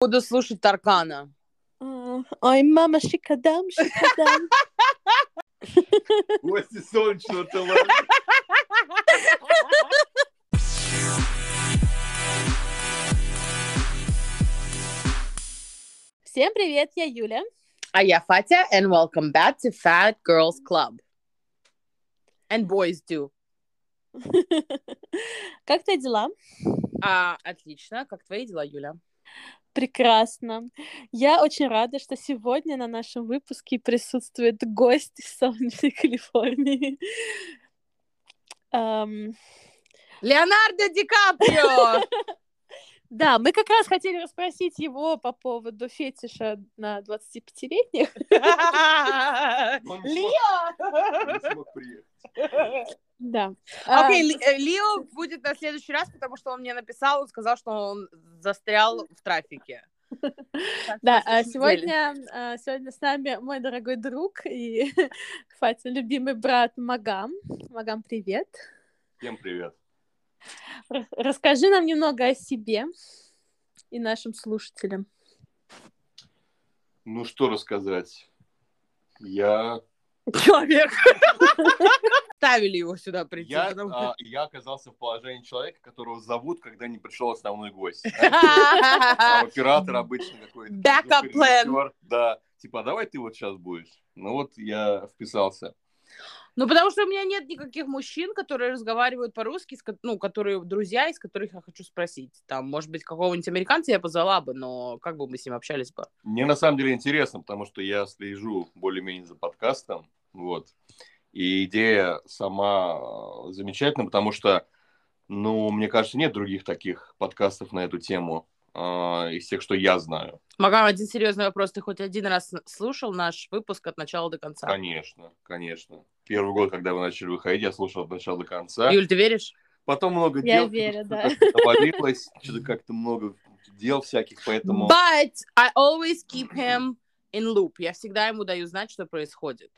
Буду слушать Таркана. Ой, мама, шикадам, шикадам. Гости солнечного таланта. Всем привет, я Юля. А я Фатя, and welcome back to Fat Girls Club. And boys do. Как твои дела? А, отлично. Как твои дела, Юля? Прекрасно. Я очень рада, что сегодня на нашем выпуске присутствует гость из солнечной Калифорнии. Ам, Леонардо Ди Каприо! Да, мы как раз хотели расспросить его по поводу фетиша на 25-летних. Он не смог- Лео! Да. А, Окей, Ли- э, Лео будет на следующий раз, потому что он мне написал, он сказал, что он застрял в трафике. Да, а сегодня, а, сегодня с нами мой дорогой друг и Фатя, любимый брат Магам. Магам, привет. Всем привет. Расскажи нам немного о себе и нашим слушателям. Ну, что рассказать? Я, Человек. Ставили его сюда прийти. я, потому а, я оказался в положении человека, которого зовут, когда не пришел основной гость. А Оператор обычно какой-то. Backup plan. Да. Типа, а давай ты вот сейчас будешь. Ну вот я вписался. Ну, потому что у меня нет никаких мужчин, которые разговаривают по-русски, ну, которые друзья, из которых я хочу спросить. Там, может быть, какого-нибудь американца я позвала бы, но как бы мы с ним общались бы? Мне на самом деле интересно, потому что я слежу более-менее за подкастом, вот. И идея сама э, замечательная, потому что, ну, мне кажется, нет других таких подкастов на эту тему э, из тех, что я знаю. Магам, один серьезный вопрос. Ты хоть один раз слушал наш выпуск от начала до конца? Конечно, конечно. Первый год, когда вы начали выходить, я слушал от начала до конца. Юль, ты веришь? Потом много Я дел. верю, что-то да. как-то навалилось, что-то как-то много дел всяких, поэтому... But I always keep him in loop. Я всегда ему даю знать, что происходит.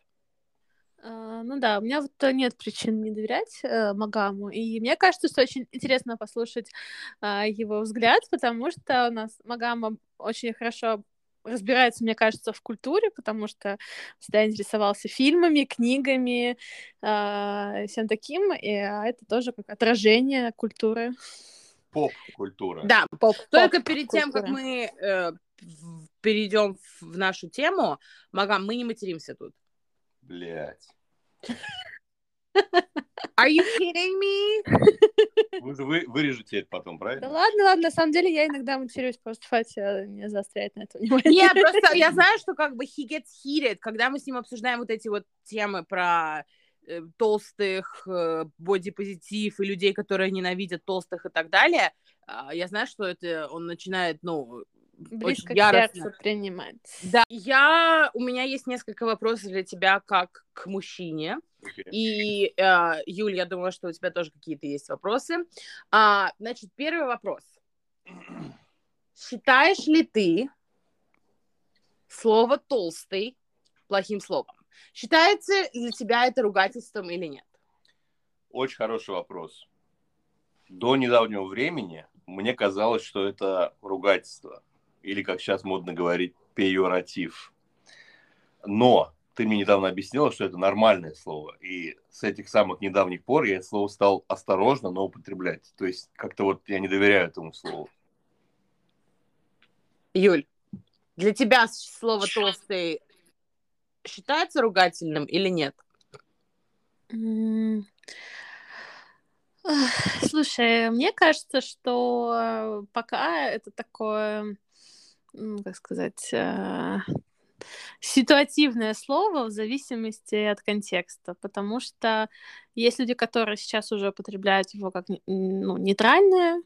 А, Ну да, у меня вот э, нет причин не доверять э, Магаму, и мне кажется, что очень интересно послушать а, его взгляд, потому что у нас Магама очень хорошо разбирается, мне кажется, в культуре, потому что всегда интересовался фильмами, книгами, и всем таким, и а, это тоже как отражение культуры. Поп-культура. Да, Поп- только перед тем, как мы э, перейдем в нашу тему, Магам, мы не материмся тут. Блять. Are you kidding me? Вы, вы вырежете это потом, Да правильно? ладно, ладно, на самом деле я иногда матерюсь, просто Фатя не заостряет на это внимание. Нет, просто я знаю, что как бы he gets heated, когда мы с ним обсуждаем вот эти вот темы про э, толстых, э, бодипозитив и людей, которые ненавидят толстых и так далее, а, я знаю, что это он начинает, ну, Близко очень к сердцу принимать. Да, я, у меня есть несколько вопросов для тебя как к мужчине. И, э, Юль, я думаю, что у тебя тоже какие-то есть вопросы. А, значит, первый вопрос. Считаешь ли ты слово толстый плохим словом? Считается для тебя это ругательством или нет? Очень хороший вопрос. До недавнего времени мне казалось, что это ругательство. Или, как сейчас модно говорить, пеоратив. Но ты мне недавно объяснила, что это нормальное слово. И с этих самых недавних пор я это слово стал осторожно, но употреблять. То есть как-то вот я не доверяю этому слову. Юль, для тебя слово толстый считается ругательным или нет? Слушай, мне кажется, что пока это такое, как сказать, э, ситуативное слово в зависимости от контекста, потому что есть люди, которые сейчас уже употребляют его как ну, нейтральное,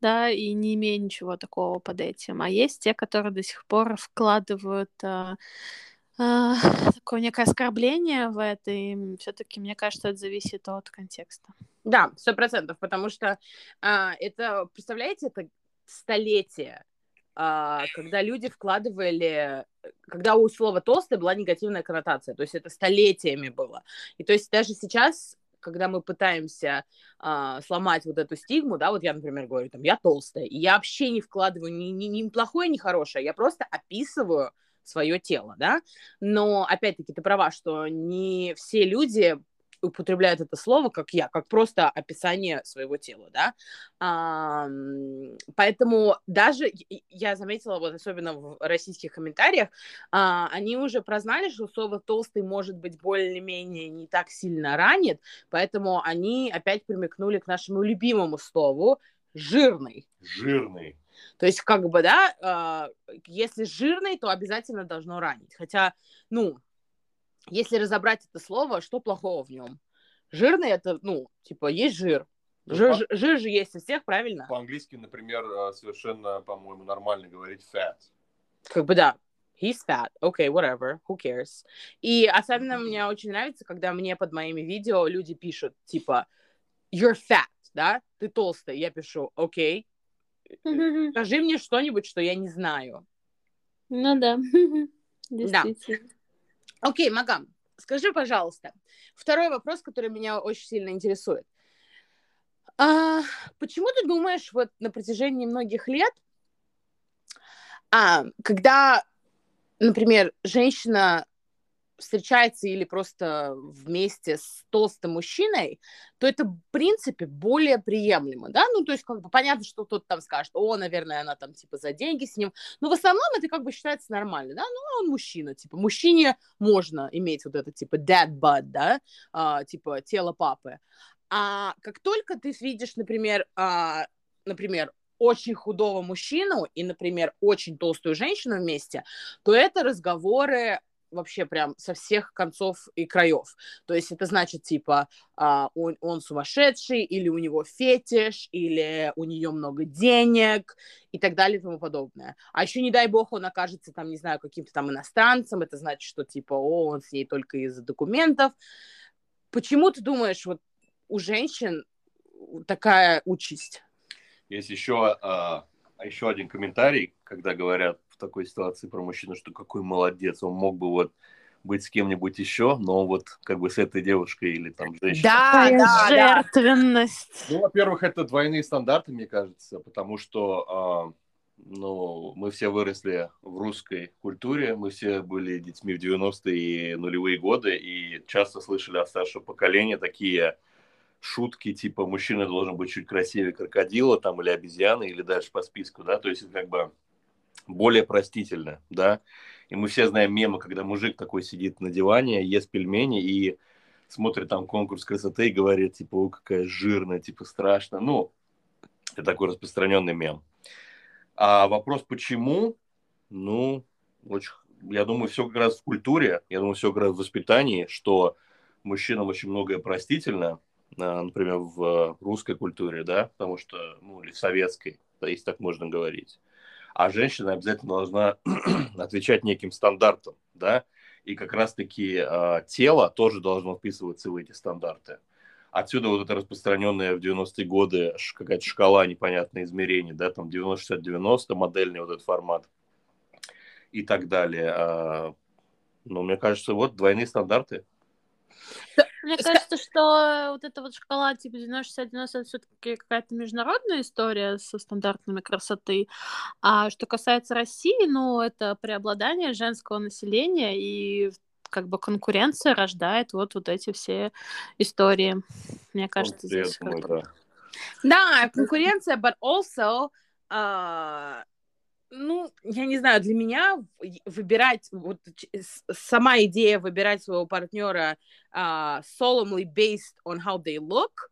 да, и не имея ничего такого под этим, а есть те, которые до сих пор вкладывают а, а, такое некое оскорбление в это, и все-таки, мне кажется, это зависит от контекста. Да, сто процентов, потому что а, это, представляете, это столетие, когда люди вкладывали, когда у слова толстый была негативная коннотация, то есть это столетиями было. И то есть даже сейчас когда мы пытаемся а, сломать вот эту стигму, да, вот я, например, говорю, там, я толстая, и я вообще не вкладываю ни, ни, ни плохое, ни хорошее, я просто описываю свое тело, да, но, опять-таки, ты права, что не все люди употребляют это слово, как я, как просто описание своего тела, да. А, поэтому даже я заметила, вот особенно в российских комментариях, а, они уже прознали, что слово толстый может быть более-менее не так сильно ранит, поэтому они опять примекнули к нашему любимому слову жирный. Жирный. То есть, как бы, да, э, если жирный, то обязательно должно ранить. Хотя, ну, если разобрать это слово, что плохого в нем? Жирный это, ну, типа, есть жир. Ну, жир, по... жир же есть у всех, правильно? По-английски, например, э, совершенно, по-моему, нормально говорить fat. Как бы да. He's fat. Okay, whatever. Who cares? И особенно мне очень нравится, когда мне под моими видео люди пишут, типа, you're fat, да? Ты толстый. Я пишу, окей. Okay. Скажи мне что-нибудь, что я не знаю. Ну да. Да. Окей, Магам, скажи, пожалуйста, второй вопрос, который меня очень сильно интересует. А, почему ты думаешь, вот на протяжении многих лет, а, когда, например, женщина встречается или просто вместе с толстым мужчиной, то это, в принципе, более приемлемо, да, ну, то есть, как бы, понятно, что кто-то там скажет, о, наверное, она там, типа, за деньги с ним, но в основном это, как бы, считается нормально, да, ну, он мужчина, типа, мужчине можно иметь вот это, типа, dad bud, да, а, типа, тело папы, а как только ты видишь, например, а, например, очень худого мужчину и, например, очень толстую женщину вместе, то это разговоры вообще прям со всех концов и краев. То есть это значит, типа, а, он, он сумасшедший, или у него фетиш, или у нее много денег, и так далее и тому подобное. А еще, не дай бог, он окажется там, не знаю, каким-то там иностранцем, это значит, что, типа, о, он с ней только из-за документов. Почему ты думаешь, вот у женщин такая участь? Есть еще, а, еще один комментарий, когда говорят, такой ситуации про мужчину, что какой молодец, он мог бы вот быть с кем-нибудь еще, но вот как бы с этой девушкой или там женщиной. Да, да, жертвенность. Ну, во-первых, это двойные стандарты, мне кажется, потому что э, ну, мы все выросли в русской культуре, мы все были детьми в 90-е и нулевые годы, и часто слышали от старшего поколения такие шутки, типа мужчина должен быть чуть красивее крокодила там или обезьяны, или дальше по списку, да, то есть как бы более простительно, да. И мы все знаем мемы, когда мужик такой сидит на диване, ест пельмени и смотрит там конкурс красоты и говорит, типа, о, какая жирная, типа, страшно. Ну, это такой распространенный мем. А вопрос, почему? Ну, очень, я думаю, все как раз в культуре, я думаю, все как раз в воспитании, что мужчинам очень многое простительно, а, например, в русской культуре, да, потому что, ну, или в советской, если так можно говорить а женщина обязательно должна отвечать неким стандартам, да, и как раз-таки э, тело тоже должно вписываться в эти стандарты. Отсюда вот это распространенная в 90-е годы какая-то шкала непонятных измерений, да, там 90-60-90, модельный вот этот формат и так далее. А, ну, мне кажется, вот двойные стандарты. Мне кажется, что вот эта вот шкала типа 90-60-90 это все-таки какая-то международная история со стандартами красоты. А что касается России, ну, это преобладание женского населения и как бы конкуренция рождает вот, вот эти все истории. Мне кажется, здесь... Да. да, конкуренция, but also uh, ну, я не знаю, для меня выбирать, вот сама идея выбирать своего партнера uh, solemnly based on how they look,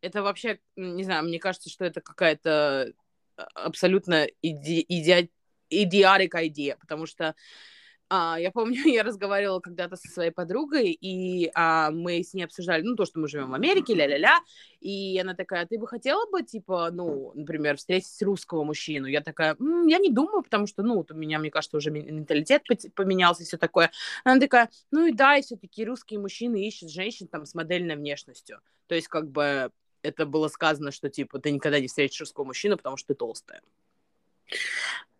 это вообще, не знаю, мне кажется, что это какая-то а, абсолютно иди иди идиарик идея, потому что а, я помню, я разговаривала когда-то со своей подругой, и а, мы с ней обсуждали, ну, то, что мы живем в Америке, ля-ля-ля, и она такая, ты бы хотела бы, типа, ну, например, встретить русского мужчину? Я такая, М, я не думаю, потому что, ну, вот у меня, мне кажется, уже менталитет поменялся и все такое. Она такая, ну и да, и все-таки русские мужчины ищут женщин там с модельной внешностью. То есть, как бы, это было сказано, что, типа, ты никогда не встретишь русского мужчину, потому что ты толстая.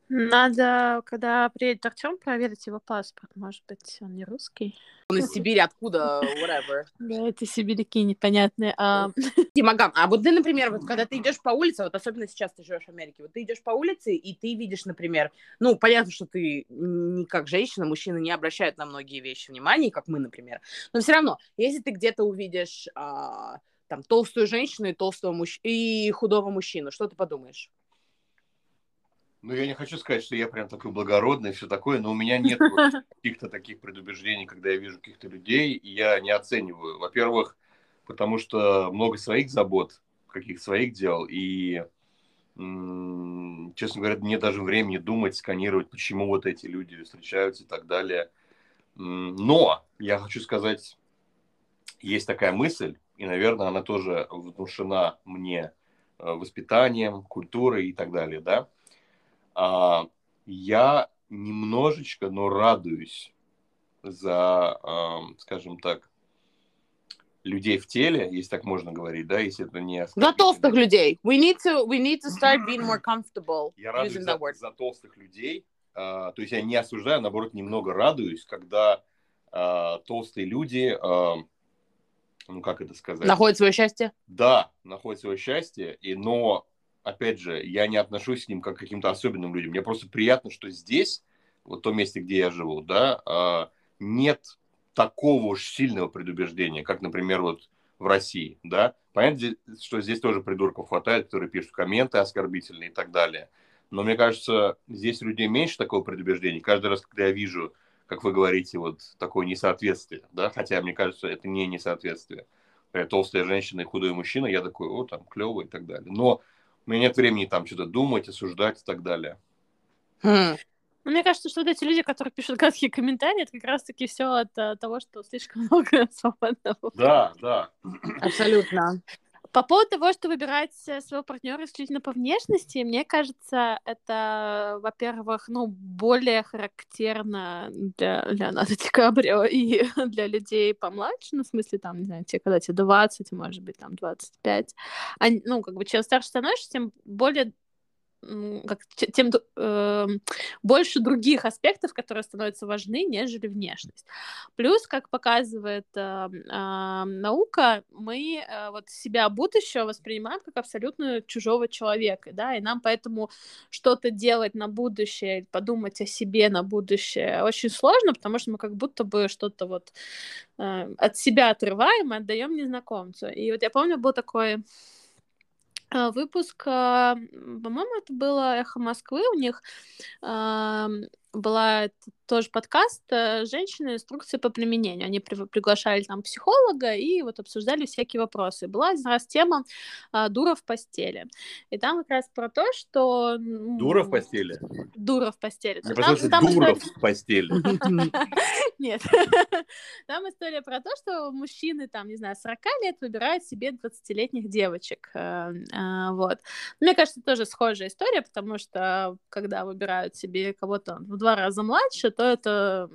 Надо, когда приедет Артем, проверить его паспорт. Может быть, он не русский. Он из Сибири, откуда, whatever. Да, это сибиряки непонятные. А... Димагам, а вот ты, например, вот когда ты идешь по улице, вот особенно сейчас ты живешь в Америке, вот ты идешь по улице, и ты видишь, например, ну, понятно, что ты не как женщина, мужчины не обращают на многие вещи внимания, как мы, например, но все равно, если ты где-то увидишь а, там толстую женщину и толстого мужчину и худого мужчину, что ты подумаешь? Ну, я не хочу сказать, что я прям такой благородный и все такое, но у меня нет каких-то таких предубеждений, когда я вижу каких-то людей, и я не оцениваю. Во-первых, потому что много своих забот, каких своих дел, и, честно говоря, мне даже времени думать, сканировать, почему вот эти люди встречаются и так далее. Но я хочу сказать, есть такая мысль, и, наверное, она тоже внушена мне э, воспитанием, культурой и так далее, да, а, я немножечко, но радуюсь за, скажем так, людей в теле, если так можно говорить, да, если это не... За толстых людей. We need to, we need to start being more comfortable я радуюсь using that word. За, толстых людей. Uh, то есть я не осуждаю, наоборот, немного радуюсь, когда uh, толстые люди, uh, ну как это сказать? Находят свое счастье? Да, находят свое счастье, и, но опять же, я не отношусь к ним как к каким-то особенным людям. Мне просто приятно, что здесь, вот в том месте, где я живу, да, а, нет такого уж сильного предубеждения, как, например, вот в России, да. Понятно, что здесь тоже придурков хватает, которые пишут комменты оскорбительные и так далее. Но мне кажется, здесь людей меньше такого предубеждения. Каждый раз, когда я вижу, как вы говорите, вот такое несоответствие, да, хотя мне кажется, это не несоответствие. Толстая женщина и худой мужчина, я такой, о, там, клево и так далее. Но у меня нет времени там что-то думать, осуждать и так далее. Хм. Ну, мне кажется, что вот эти люди, которые пишут гадкие комментарии, это как раз-таки все от, от того, что слишком много свободного. Да, да. Абсолютно. По поводу того, что выбирать э, своего партнера исключительно по внешности, мне кажется, это, во-первых, ну, более характерно для Леонардо Ди Каприо и для людей помладше, ну, в смысле, там, не знаю, те, когда тебе 20, может быть, там, 25. А, ну, как бы, чем старше становишься, тем более как, тем э, больше других аспектов, которые становятся важны, нежели внешность. Плюс, как показывает э, э, наука, мы э, вот себя будущего воспринимаем как абсолютно чужого человека, да, и нам поэтому что-то делать на будущее, подумать о себе на будущее очень сложно, потому что мы как будто бы что-то вот э, от себя отрываем и отдаем незнакомцу. И вот я помню, был такой выпуск, а, по-моему, это было «Эхо Москвы», у них была тоже подкаст э, «Женщины. Инструкции по применению». Они при, приглашали там психолога и вот обсуждали всякие вопросы. Была один раз тема а, «Дура в постели». И там как раз про то, что... Дура в постели? Дура в постели. Я там, там дура история... в постели. Нет. Там история про то, что мужчины, там, не знаю, 40 лет выбирают себе 20-летних девочек. Э, вот. Мне кажется, тоже схожая история, потому что когда выбирают себе кого-то в два раза младше, то это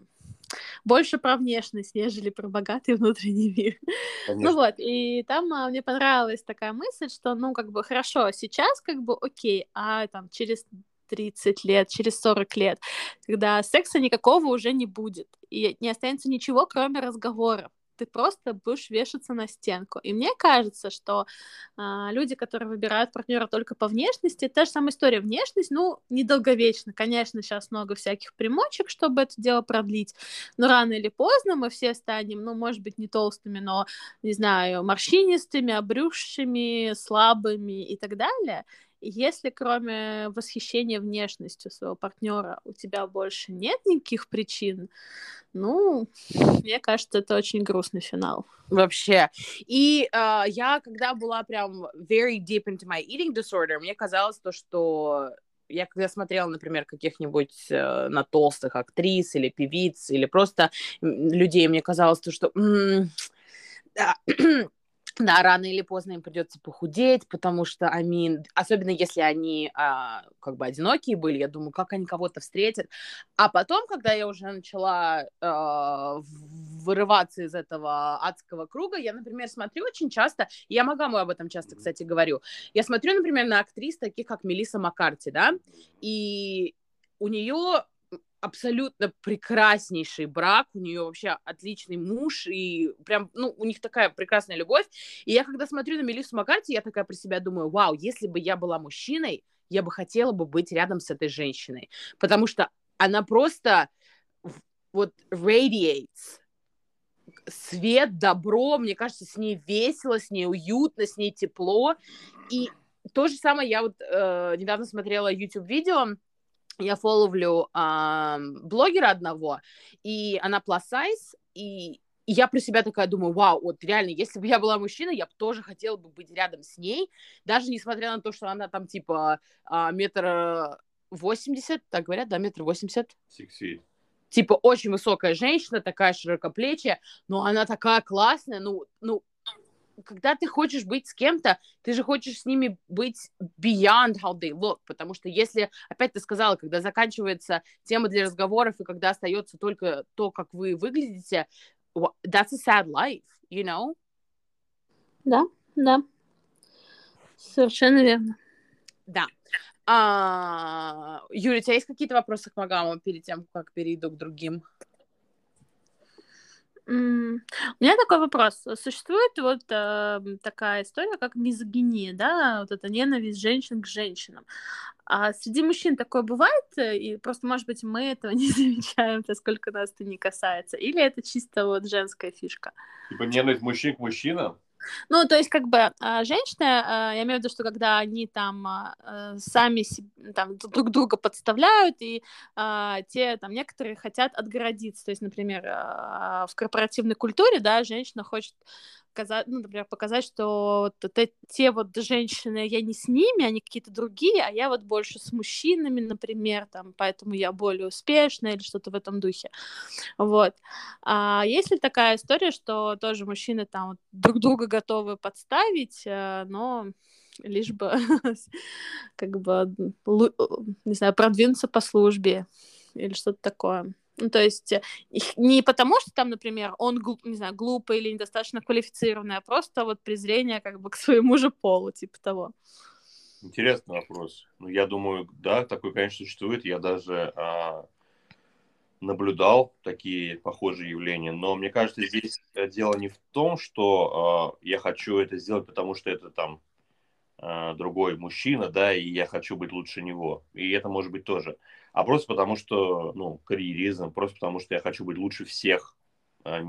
больше про внешность, нежели про богатый внутренний мир. Конечно. Ну вот, и там а, мне понравилась такая мысль, что, ну, как бы, хорошо, сейчас, как бы, окей, а там через 30 лет, через 40 лет, когда секса никакого уже не будет, и не останется ничего, кроме разговоров ты просто будешь вешаться на стенку. И мне кажется, что э, люди, которые выбирают партнера только по внешности, та же самая история. Внешность, ну, недолговечно. Конечно, сейчас много всяких примочек, чтобы это дело продлить, но рано или поздно мы все станем, ну, может быть, не толстыми, но, не знаю, морщинистыми, обрюзшими, слабыми и так далее. Если кроме восхищения внешностью своего партнера у тебя больше нет никаких причин, ну, мне кажется, это очень грустный финал. Вообще. И uh, я, когда была прям very deep into my eating disorder, мне казалось то, что я когда смотрела, например, каких-нибудь э, на толстых актрис или певиц, или просто людей, мне казалось то, что... М- да, да, рано или поздно им придется похудеть, потому что, mean, особенно если они а, как бы одинокие были, я думаю, как они кого-то встретят. А потом, когда я уже начала а, вырываться из этого адского круга, я, например, смотрю очень часто, я Магаму об этом часто, кстати, говорю, я смотрю, например, на актрис таких, как Мелисса Маккарти, да, и у нее абсолютно прекраснейший брак, у нее вообще отличный муж, и прям, ну, у них такая прекрасная любовь. И я, когда смотрю на Мелиссу Маккарти, я такая про себя думаю, вау, если бы я была мужчиной, я бы хотела бы быть рядом с этой женщиной, потому что она просто вот radiates. Свет, добро, мне кажется, с ней весело, с ней уютно, с ней тепло, и то же самое я вот э, недавно смотрела YouTube-видео, я фоловлю э, блогера одного, и она plus size, и, я про себя такая думаю, вау, вот реально, если бы я была мужчиной, я бы тоже хотела бы быть рядом с ней, даже несмотря на то, что она там типа э, метр восемьдесят, так говорят, да, метр восемьдесят? Типа очень высокая женщина, такая широкоплечья, но она такая классная, ну, ну, когда ты хочешь быть с кем-то, ты же хочешь с ними быть beyond how they look, потому что если, опять ты сказала, когда заканчивается тема для разговоров, и когда остается только то, как вы выглядите, that's a sad life, you know? Да, да. Совершенно верно. Да. А, Юля, у тебя есть какие-то вопросы к Магаму перед тем, как перейду к другим? У меня такой вопрос. Существует вот э, такая история, как мизогиния, да, вот эта ненависть женщин к женщинам. А среди мужчин такое бывает, э, и просто, может быть, мы этого не замечаем, поскольку нас это не касается, или это чисто вот женская фишка? Типа ненависть мужчин к мужчинам? Ну, то есть, как бы, а, женщины, а, я имею в виду, что когда они там а, э, сами там, друг друга подставляют, и те, там, некоторые хотят отгородиться. То есть, например, в корпоративной культуре, да, женщина хочет показать, ну, например, показать, что вот те вот женщины, я не с ними, они какие-то другие, а я вот больше с мужчинами, например, там, поэтому я более успешная или что-то в этом духе. Вот. А есть ли такая история, что тоже мужчины там вот друг друга готовы подставить, э, но лишь бы как бы, не знаю, продвинуться по службе или что-то такое? Ну, то есть э, не потому, что там, например, он, не знаю, глупый или недостаточно квалифицированный, а просто вот презрение как бы к своему же полу, типа того. Интересный вопрос. Ну, я думаю, да, такой, конечно, существует. Я даже а, наблюдал такие похожие явления. Но мне кажется, здесь э, дело не в том, что а, я хочу это сделать, потому что это там другой мужчина, да, и я хочу быть лучше него. И это может быть тоже а просто потому что, ну, карьеризм, просто потому что я хочу быть лучше всех, а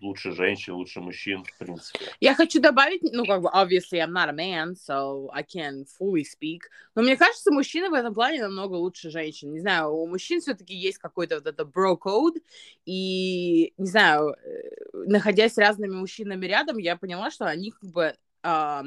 лучше женщин, лучше мужчин, в принципе. Я хочу добавить, ну, как бы, obviously, I'm not a man, so I can fully speak, но мне кажется, мужчины в этом плане намного лучше женщин. Не знаю, у мужчин все-таки есть какой-то вот это bro-code, и, не знаю, э, находясь с разными мужчинами рядом, я поняла, что они как бы... А,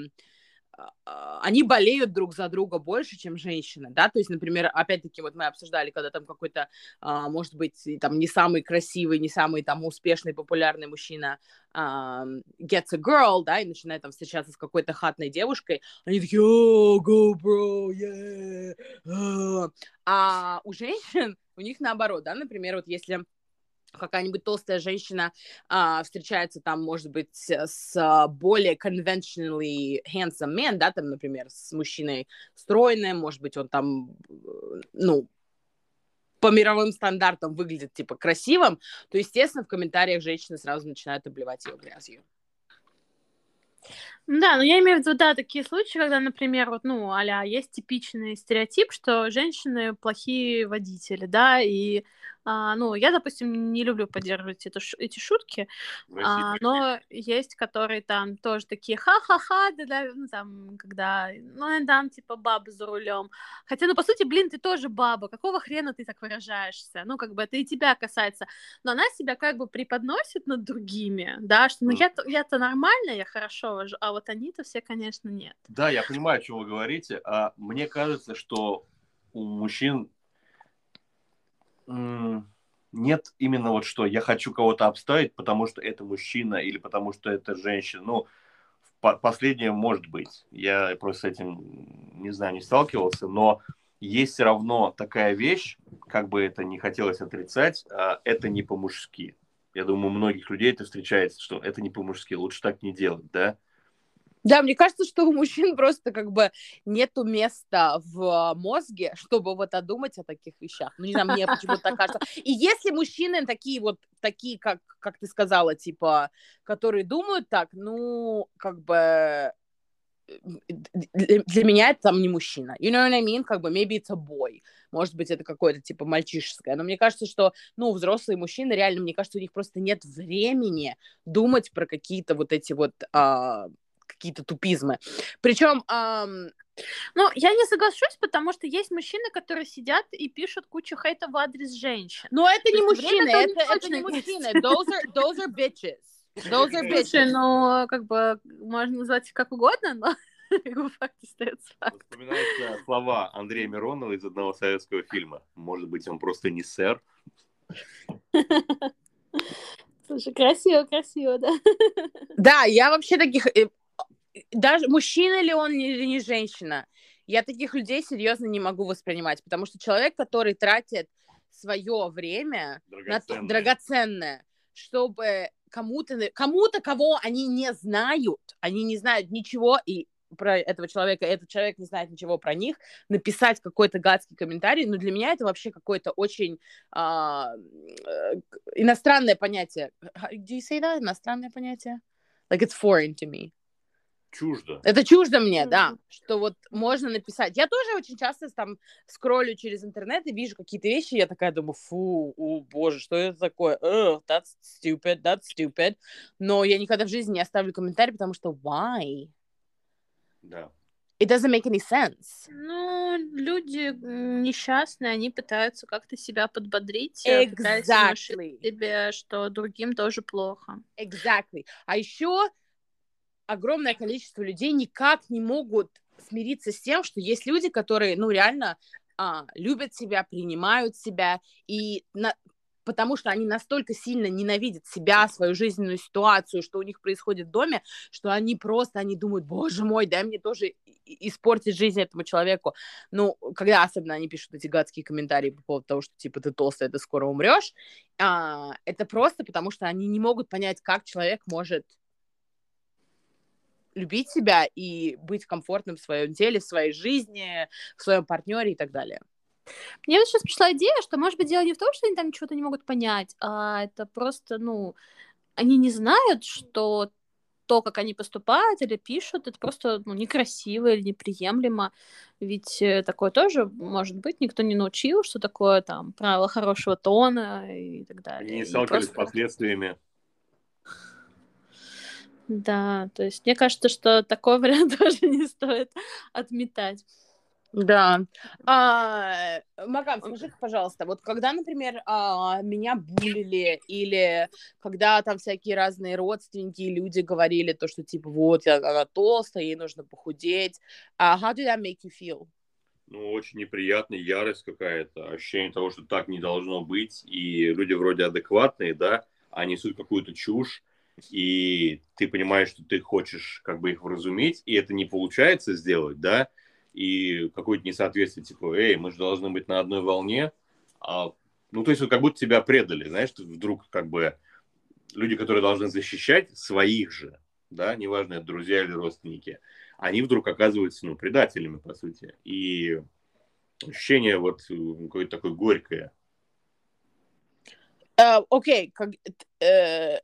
они болеют друг за друга больше, чем женщины, да, то есть, например, опять-таки, вот мы обсуждали, когда там какой-то, а, может быть, там не самый красивый, не самый там успешный, популярный мужчина um, gets a girl, да, и начинает там встречаться с какой-то хатной девушкой, они такие, go, bro, yeah, а у женщин, у них наоборот, да, например, вот если какая-нибудь толстая женщина а, встречается там, может быть, с более conventionally handsome man, да, там, например, с мужчиной стройным, может быть, он там, э, ну, по мировым стандартам выглядит, типа, красивым, то, естественно, в комментариях женщины сразу начинают обливать его грязью. Да, но я имею в виду, да, такие случаи, когда, например, вот, ну, а есть типичный стереотип, что женщины плохие водители, да, и а, ну, я, допустим, не люблю поддерживать это, эти шутки, а, но есть, которые там тоже такие ха-ха-ха, да, да, ну, там, когда, ну, там, типа, баба за рулем. Хотя, ну, по сути, блин, ты тоже баба, какого хрена ты так выражаешься? Ну, как бы, это и тебя касается. Но она себя как бы преподносит над другими, да, что, ну, я-то, я-то нормально, я хорошо вожу, а вот они-то все, конечно, нет. Да, я понимаю, о чем вы говорите. А мне кажется, что у мужчин нет именно вот что я хочу кого-то обставить, потому что это мужчина или потому что это женщина. Ну, последнее может быть. Я просто с этим, не знаю, не сталкивался, но есть все равно такая вещь, как бы это не хотелось отрицать, а, это не по-мужски. Я думаю, у многих людей это встречается, что это не по-мужски, лучше так не делать, да? Да, мне кажется, что у мужчин просто как бы нету места в мозге, чтобы вот думать о таких вещах. Ну, не знаю, мне почему-то так кажется. И если мужчины такие вот, такие, как, как ты сказала, типа, которые думают так, ну, как бы для, для меня это там не мужчина. You know what I mean? Как бы maybe it's a boy. Может быть, это какое-то типа мальчишеское. Но мне кажется, что, ну, взрослые мужчины, реально, мне кажется, у них просто нет времени думать про какие-то вот эти вот а, какие-то тупизмы. Причем... Ам... Ну, я не соглашусь, потому что есть мужчины, которые сидят и пишут кучу хейта в адрес женщин. Но это не мужчины, это, это не мужчины. Those are, those are bitches. Those are bitches. Слушай, ну, как бы, можно назвать их как угодно, но факт остается факт. Вспоминаются слова Андрея Миронова из одного советского фильма. Может быть, он просто не сэр. Слушай, красиво, красиво, да. Да, я вообще таких э, даже мужчина ли он или не женщина, я таких людей серьезно не могу воспринимать, потому что человек, который тратит свое время драгоценное, на, драгоценное чтобы кому-то, кому-то, кого они не знают, они не знают ничего и про этого человека, этот человек не знает ничего про них, написать какой-то гадский комментарий, но для меня это вообще какое-то очень а, э, иностранное понятие. Do you say that? Иностранное понятие? Like it's foreign to me. Чуждо. Это чуждо мне, да, что вот можно написать. Я тоже очень часто там скроллю через интернет и вижу какие-то вещи, я такая думаю, фу, о, боже, что это такое? Uh, that's stupid, that's stupid. Но я никогда в жизни не оставлю комментарий, потому что why? Да. It doesn't make any sense. Ну, люди несчастные, они пытаются как-то себя подбодрить, exactly. себе, что другим тоже плохо. Exactly. А еще огромное количество людей никак не могут смириться с тем, что есть люди, которые, ну, реально а, любят себя, принимают себя, и на, потому что они настолько сильно ненавидят себя, свою жизненную ситуацию, что у них происходит в доме, что они просто, они думают, боже мой, дай мне тоже испортить жизнь этому человеку. Ну, когда особенно они пишут эти гадские комментарии по поводу того, что, типа, ты толстая, ты скоро умрешь, а, это просто потому, что они не могут понять, как человек может любить себя и быть комфортным в своем теле, в своей жизни, в своем партнере и так далее. Мне вот сейчас пришла идея, что, может быть, дело не в том, что они там чего-то не могут понять, а это просто, ну, они не знают, что то, как они поступают или пишут, это просто ну, некрасиво или неприемлемо. Ведь э, такое тоже может быть. Никто не научил, что такое там правило хорошего тона и так далее. Они не сталкивались просто... с последствиями. Да, то есть мне кажется, что такой вариант тоже не стоит отметать. Да. А, Магам, скажи, пожалуйста, вот когда, например, а, меня булили, или когда там всякие разные родственники и люди говорили то, что типа вот она толстая, ей нужно похудеть, uh, how did that make you feel? Ну, очень неприятно, ярость какая-то, ощущение того, что так не должно быть, и люди вроде адекватные, да, а несут какую-то чушь, и ты понимаешь, что ты хочешь как бы их вразумить, и это не получается сделать, да, и какое-то несоответствие, типа, эй, мы же должны быть на одной волне, а, ну, то есть вот как будто тебя предали, знаешь, вдруг как бы люди, которые должны защищать своих же, да, неважно, это друзья или родственники, они вдруг оказываются, ну, предателями, по сути, и ощущение вот какое-то такое горькое. Э, окей, uh, okay. uh,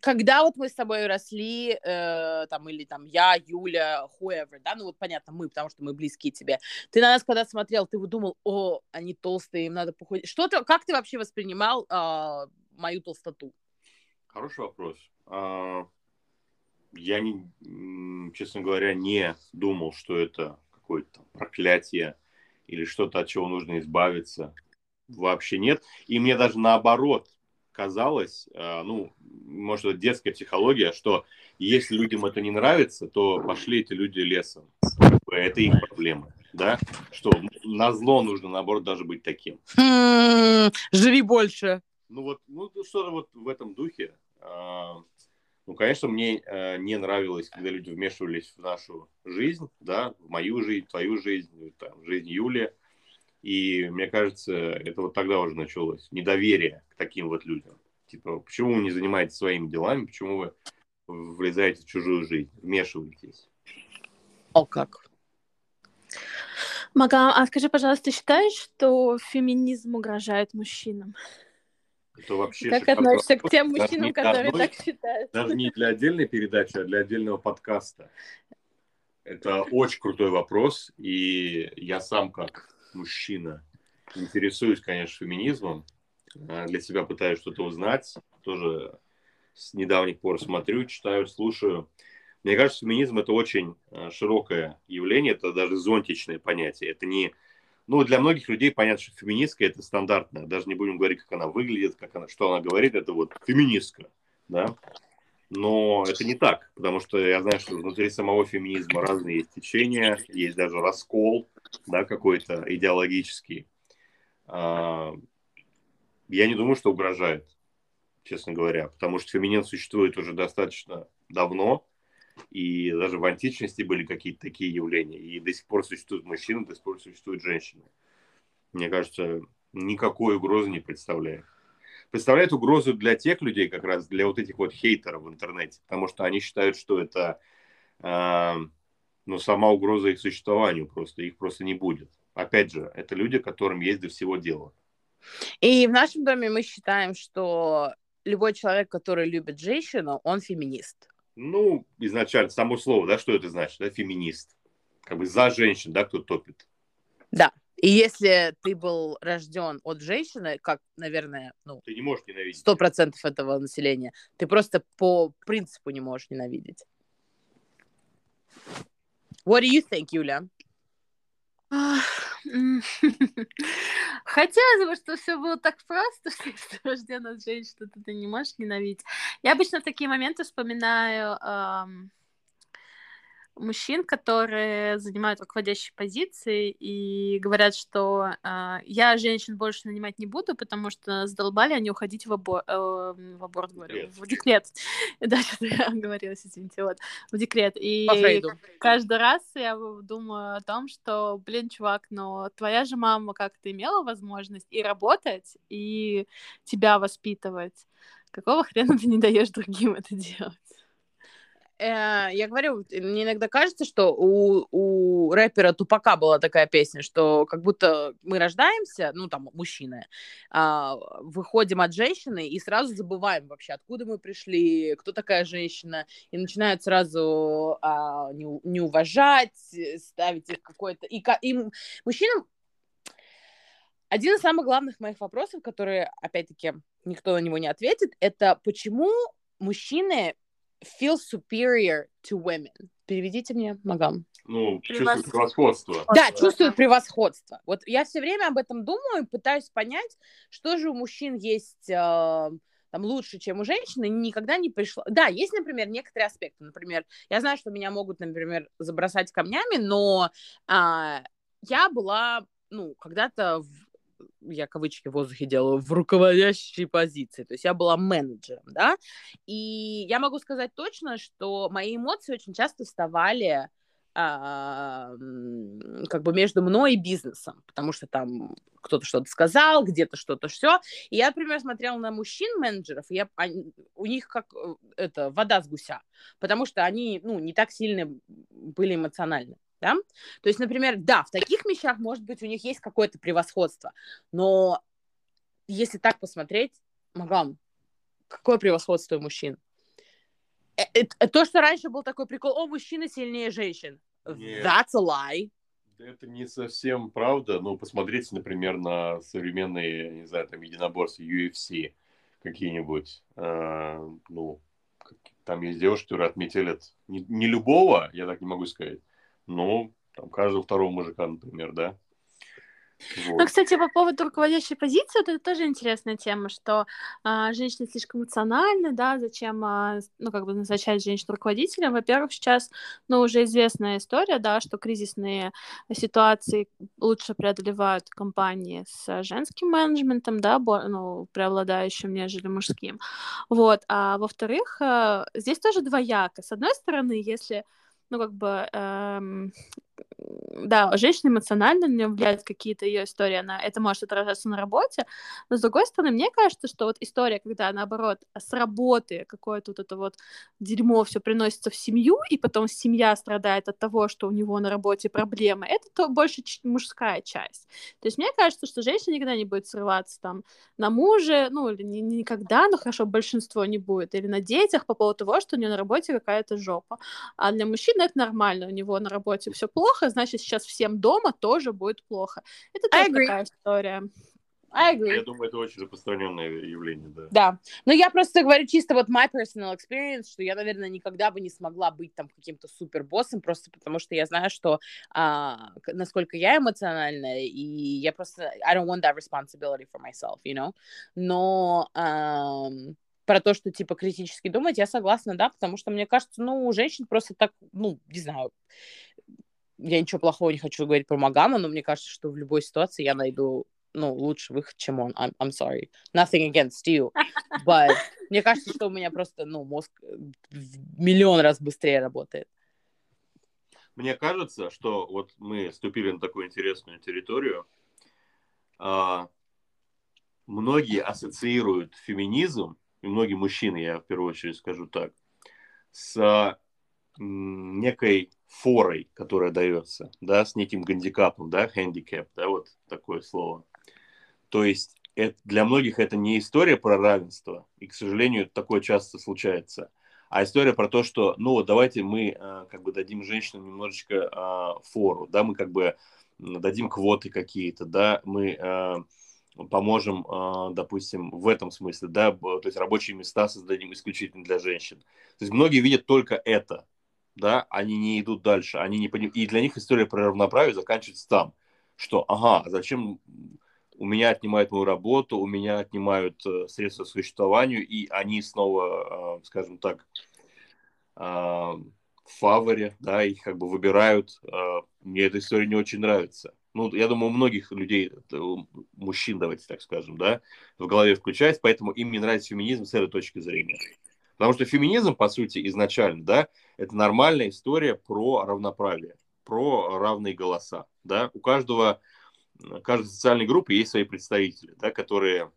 когда вот мы с тобой росли, э, там, или там я, Юля, whoever, да, ну вот понятно, мы, потому что мы близкие тебе, ты на нас когда смотрел, ты вот о, они толстые, им надо похудеть. Что ты, как ты вообще воспринимал э, мою толстоту? Хороший вопрос. А, я, не, честно говоря, не думал, что это какое-то проклятие или что-то, от чего нужно избавиться. Вообще нет. И мне даже наоборот казалось, э, ну, может, это детская психология, что если людям это не нравится, то пошли эти люди лесом. Это их проблема, да? Что на зло нужно, наоборот, даже быть таким. Хм, живи больше. Ну вот, ну что-то вот в этом духе. А, ну, конечно, мне э, не нравилось, когда люди вмешивались в нашу жизнь, да, в мою жизнь, в твою жизнь, там, в жизнь Юли. И мне кажется, это вот тогда уже началось. Недоверие к таким вот людям. Типа, почему вы не занимаетесь своими делами, почему вы влезаете в чужую жизнь, вмешиваетесь. О, как? Магам, а скажи, пожалуйста, ты считаешь, что феминизм угрожает мужчинам? Это вообще Как шикарный относишься к тем мужчинам, не которые одной- так считают? Даже не для отдельной передачи, а для отдельного подкаста. Это очень крутой вопрос, и я сам как мужчина интересуюсь, конечно, феминизмом, а, для себя пытаюсь что-то узнать, тоже с недавних пор смотрю, читаю, слушаю. Мне кажется, феминизм это очень а, широкое явление, это даже зонтичное понятие. Это не... Ну, для многих людей понятно, что феминистка это стандартная. Даже не будем говорить, как она выглядит, как она, что она говорит, это вот феминистка, да. Но это не так, потому что я знаю, что внутри самого феминизма разные есть течения, есть даже раскол, да, какой-то идеологический. А, Я не думаю, что угрожает, честно говоря, потому что феминизм существует уже достаточно давно, и даже в античности были какие-то такие явления, и до сих пор существуют мужчины, до сих пор существуют женщины. Мне кажется, никакой угрозы не представляет представляет угрозу для тех людей, как раз для вот этих вот хейтеров в интернете, потому что они считают, что это э, ну, сама угроза их существованию просто, их просто не будет. Опять же, это люди, которым есть до всего дела. И в нашем доме мы считаем, что любой человек, который любит женщину, он феминист. Ну, изначально, само слово, да, что это значит, да, феминист. Как бы за женщин, да, кто топит. Да. И если ты был рожден от женщины, как, наверное, ну, Ты не можешь ненавидеть. сто процентов этого населения, ты просто по принципу не можешь ненавидеть. What do you think, Юля? Хотелось бы, чтобы все было так просто, что если ты рожден от женщины, то ты не можешь ненавидеть. Я обычно в такие моменты вспоминаю ам, мужчин, которые занимают руководящие позиции и говорят, что а, я женщин больше нанимать не буду, потому что задолбали они уходить в, або- э, в аборт, говорю, Декрет. в декрет. Да, что я оговорилась, извините, вот, в декрет. И каждый раз я думаю о том, что, блин, чувак, но твоя же мама как-то имела возможность и работать, и тебя воспитывать. Какого хрена ты не даешь другим это делать? Э, Я говорю, мне иногда кажется, что у, у рэпера Тупака была такая песня, что как будто мы рождаемся, ну там мужчины, а, выходим от женщины и сразу забываем вообще, откуда мы пришли, кто такая женщина, и начинают сразу а, не, не уважать, э, ставить их в какой-то... И, и мужчинам один из самых главных моих вопросов, которые, опять-таки, никто на него не ответит, это почему мужчины feel superior to women? Переведите мне, Магам. Ну, чувствует превосходство. Да, ага. превосходство. Вот я все время об этом думаю, пытаюсь понять, что же у мужчин есть э, там лучше, чем у женщины, никогда не пришло. Да, есть, например, некоторые аспекты. Например, я знаю, что меня могут, например, забросать камнями, но а, я была, ну, когда-то в я кавычки в воздухе делаю, в руководящей позиции. То есть я была менеджером, да. И я могу сказать точно, что мои эмоции очень часто вставали а, как бы между мной и бизнесом, потому что там кто-то что-то сказал, где-то что-то все. И я, например, смотрела на мужчин-менеджеров, и я, они- у них как э, это вода с гуся, потому что они, ну, не так сильно были эмоциональны. Да? То есть, например, да, в таких вещах, может быть, у них есть какое-то превосходство, но если так посмотреть, Магам, какое превосходство у мужчин? Э, э, То, что раньше был такой прикол, о, мужчины сильнее женщин. Нет. That's a lie. Это не совсем правда. Ну, посмотрите, например, на современные, не знаю, там, единоборства UFC какие-нибудь. А, ну, там есть девушки, которые отметили не, не любого, я так не могу сказать, но там каждого второго мужика, например, да. Ну, Вот. кстати, по поводу руководящей позиции, вот это тоже интересная тема, что а, женщины слишком эмоциональны, да, зачем, с- ну, как бы назначать женщину руководителем. Во-первых, сейчас, ну, уже известная история, да, что кризисные ситуации лучше преодолевают компании с женским менеджментом, да, бо- ну, преобладающим, нежели мужским. Вот. А во-вторых, а, здесь тоже двояко. С одной стороны, если ну, как бы, эм, да, женщина эмоционально на нее влияет какие-то ее истории, она, это может отражаться на работе, но с другой стороны, мне кажется, что вот история, когда, наоборот, с работы какое-то вот это вот дерьмо все приносится в семью, и потом семья страдает от того, что у него на работе проблемы, это то больше мужская часть. То есть мне кажется, что женщина никогда не будет срываться там на муже, ну, или не, никогда, но хорошо, большинство не будет, или на детях по поводу того, что у нее на работе какая-то жопа. А для мужчины это нормально, у него на работе все плохо, значит, сейчас всем дома тоже будет плохо. Это тоже такая история. I agree. Я думаю, это очень распространенное явление, да. Да. Но я просто говорю чисто вот my personal experience, что я, наверное, никогда бы не смогла быть там каким-то супер боссом, просто потому что я знаю, что а, насколько я эмоциональная, и я просто I don't want that responsibility for myself, you know. Но um, про то, что типа критически думать, я согласна, да, потому что мне кажется, ну, у женщин просто так, ну, не знаю, я ничего плохого не хочу говорить про Магама, но мне кажется, что в любой ситуации я найду ну, лучший выход, чем он. I'm, I'm sorry. Nothing against you. But мне кажется, что у меня просто, ну, мозг э, в миллион раз быстрее работает. Мне кажется, что вот мы ступили на такую интересную территорию. А, многие ассоциируют феминизм, и многие мужчины, я в первую очередь скажу так, с некой форой, которая дается, да, с неким гандикапом, да, handicap, да, вот такое слово. То есть это, для многих это не история про равенство, и, к сожалению, такое часто случается, а история про то, что, ну, вот давайте мы э, как бы дадим женщинам немножечко э, фору, да, мы как бы дадим квоты какие-то, да, мы э, поможем, э, допустим, в этом смысле, да, то есть рабочие места создадим исключительно для женщин. То есть многие видят только это, да, они не идут дальше, они не понимают, и для них история про равноправие заканчивается там, что, ага, а зачем у меня отнимают мою работу, у меня отнимают э, средства к существованию, и они снова, э, скажем так, э, в фаворе, да, их как бы выбирают. Э, мне эта история не очень нравится. Ну, я думаю, у многих людей, мужчин, давайте так скажем, да, в голове включается, поэтому им не нравится феминизм с этой точки зрения. Потому что феминизм, по сути, изначально, да, это нормальная история про равноправие, про равные голоса, да. У каждого каждой социальной группе есть свои представители, да, которые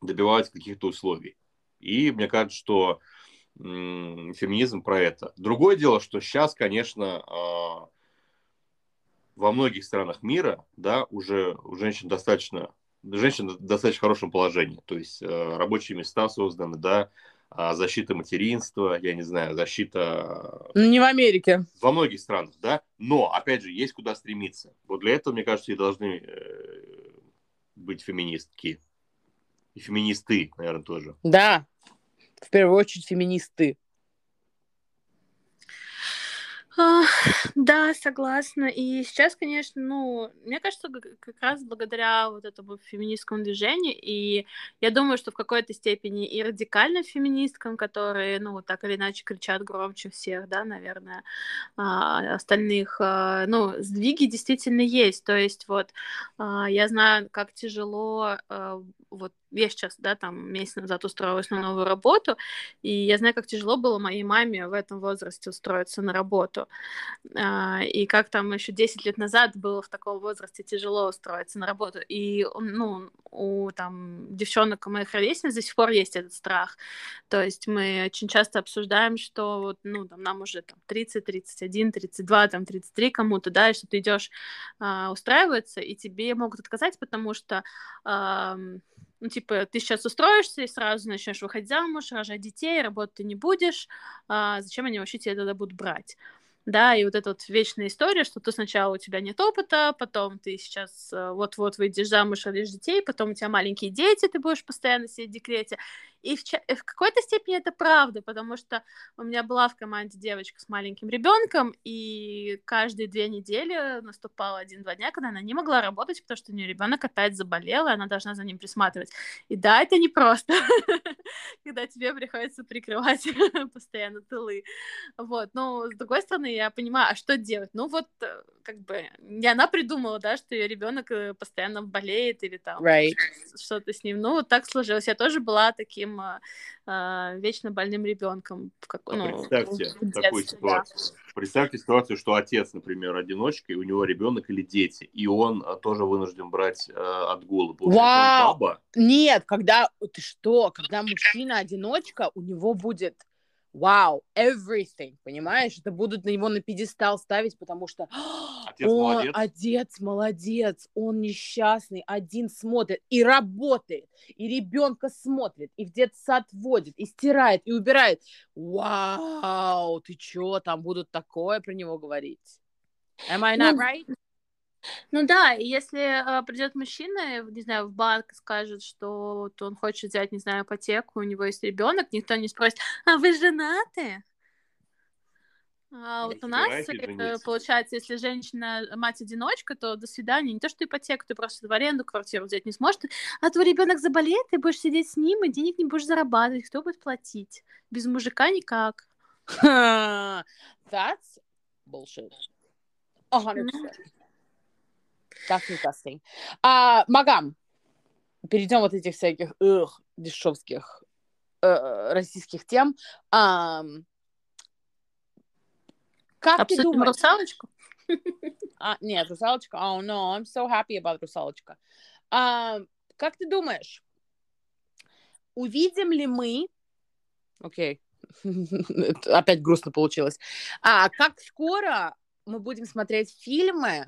добиваются каких-то условий. И мне кажется, что м- феминизм про это. Другое дело, что сейчас, конечно, э- во многих странах мира, да, уже у женщин достаточно, женщин в достаточно хорошем положении. То есть э- рабочие места созданы, да, а, защита материнства, я не знаю, защита... Ну, не в Америке. Во многих странах, да. Но, опять же, есть куда стремиться. Вот для этого, мне кажется, и должны э, быть феминистки. И феминисты, наверное, тоже. Да, в первую очередь феминисты. Да, согласна. И сейчас, конечно, ну, мне кажется, как раз благодаря вот этому феминистскому движению, и я думаю, что в какой-то степени и радикальным феминисткам, которые, ну, так или иначе кричат громче всех, да, наверное, а, остальных, а, ну, сдвиги действительно есть. То есть вот а, я знаю, как тяжело вот я сейчас, да, там месяц назад устроилась на новую работу, и я знаю, как тяжело было моей маме в этом возрасте устроиться на работу. А, и как там еще 10 лет назад было в таком возрасте тяжело устроиться на работу. И, ну, у там девчонок моих ровесниц до сих пор есть этот страх. То есть мы очень часто обсуждаем, что вот, ну, там, нам уже там 30, 31, 32, там 33 кому-то, да, и что ты идешь а, устраиваться, и тебе могут отказать, потому что ну, типа, ты сейчас устроишься и сразу начнешь выходить замуж, рожать детей, работать ты не будешь, а зачем они вообще тебя тогда будут брать? да, и вот эта вот вечная история, что ты сначала у тебя нет опыта, потом ты сейчас э, вот-вот выйдешь замуж, родишь детей, потом у тебя маленькие дети, ты будешь постоянно сидеть в декрете, и в, ча- в какой-то степени это правда, потому что у меня была в команде девочка с маленьким ребенком, и каждые две недели наступало один-два дня, когда она не могла работать, потому что у нее ребенок опять заболел, и она должна за ним присматривать. И да, это непросто, когда тебе приходится прикрывать постоянно тылы. Вот, но с другой стороны, я понимаю, а что делать? Ну вот, э, как бы, не она придумала, да, что ее ребенок э, постоянно болеет или там Right. что-то с ним. Ну, вот так сложилось. Я тоже была таким а, а, вечно больным ребенком. Как, А ну, Представьте в такую детстве, да. ситуацию. Представьте ситуацию, что отец, например, одиночка, и у него ребенок или дети, и он а, тоже вынужден брать а, отгулы. Вау! баба, Нет, когда... Ты что? Когда мужчина-одиночка, у него будет... Вау, everything, понимаешь? Это будут на него на пьедестал ставить, потому что Отец он, молодец. отец молодец, он несчастный, один смотрит и работает, и ребенка смотрит, и в детсад водит, и стирает, и убирает. Вау, ты чё, там будут такое про него говорить? Am I not Ну, right? Ну да, и если а, придет мужчина, не знаю, в банк и скажет, что вот он хочет взять, не знаю, ипотеку, у него есть ребенок, никто не спросит, а вы женаты? А вот у нас, э, жениться? получается, если женщина мать-одиночка, то до свидания. Не то, что ипотеку, ты просто в аренду квартиру взять не сможешь. А твой ребенок заболеет, ты будешь сидеть с ним, и денег не будешь зарабатывать. Кто будет платить? Без мужика никак. That's bullshit. A hundred Ну. percent. That's disgusting. А, Магам, перейдем от этих всяких эх, дешевских э, российских тем. Ам, как ты Обсудим думаешь? русалочку? А, нет, русалочка. Oh no, I'm so happy about русалочка. Ам, как ты думаешь, увидим ли мы... Окей, Это опять грустно получилось. А как скоро мы будем смотреть фильмы,